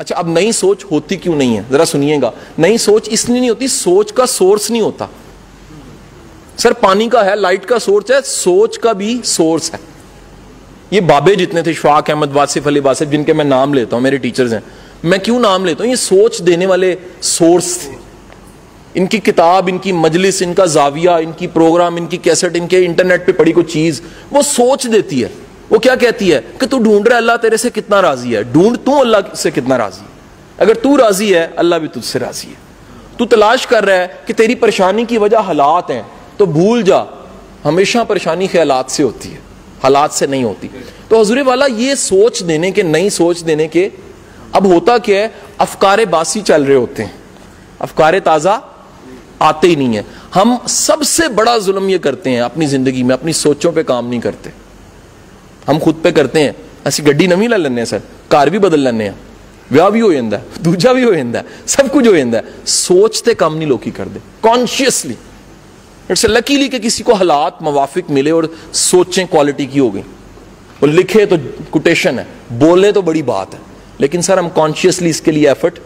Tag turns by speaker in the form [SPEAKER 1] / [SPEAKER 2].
[SPEAKER 1] اچھا اب نئی سوچ ہوتی کیوں نہیں ہے؟ ذرا سنیے گا۔ نئی سوچ اس لیے نہیں ہوتی، سوچ کا سورس نہیں ہوتا۔ سر، پانی کا ہے، لائٹ کا سورس ہے، سوچ کا بھی سورس ہے۔ یہ بابے جتنے تھے، شفاق احمد، واصف علی واصف، جن کے میں نام لیتا ہوں، میرے ٹیچرز ہیں۔ میں کیوں نام لیتا ہوں؟ یہ سوچ دینے والے سورس تھے۔ ان کی کتاب، ان کی مجلس، ان کا زاویہ، ان کی پروگرام ان کی کیسٹ ان کے انٹرنیٹ پہ پڑی کوئی چیز، وہ سوچ دیتی ہے۔ وہ کیا کہتی ہے کہ تو ڈھونڈ رہا اللہ تیرے سے کتنا راضی ہے؟ ڈھونڈ تو اللہ سے کتنا راضی ہے۔ اگر تو راضی ہے، اللہ بھی تجھ سے راضی ہے۔ تو تلاش کر رہا ہے کہ تیری پریشانی کی وجہ حالات ہیں۔ تو بھول جا، ہمیشہ پریشانی خیالات سے ہوتی ہے، حالات سے نہیں ہوتی۔ تو حضور والا، یہ سوچ دینے کے، نئی سوچ دینے کے اب ہوتا کیا ہے، افکار باسی چل رہے ہوتے ہیں۔ افکار تازہ آتے ہی نہیں ہیں۔ ہم سب سے بڑا ظلم یہ کرتے ہیں، اپنی زندگی میں، اپنی سوچوں پہ کام نہیں کرتے۔ ہم خود پہ کرتے ہیں۔ ایسی گڈی نمی لے لینے سر۔ کار بھی بدل لینے ہیں۔ ویاہ بھی ہو جاتا ہے۔ دوجا بھی ہو جاتا ہے۔ سب کچھ ہو جاتا ہے۔ سوچتے کام نہیں لوکی کر دے کانشیسلی اٹس اے لکیلی کہ کسی کو حالات، موافق ملے اور سوچیں کوالٹی کی ہو گئی۔ وہ لکھے تو کوٹیشن ہے۔ بولے تو بڑی بات ہے۔ لیکن سر، ہم کانشیسلی اس کے لیے ایفرٹ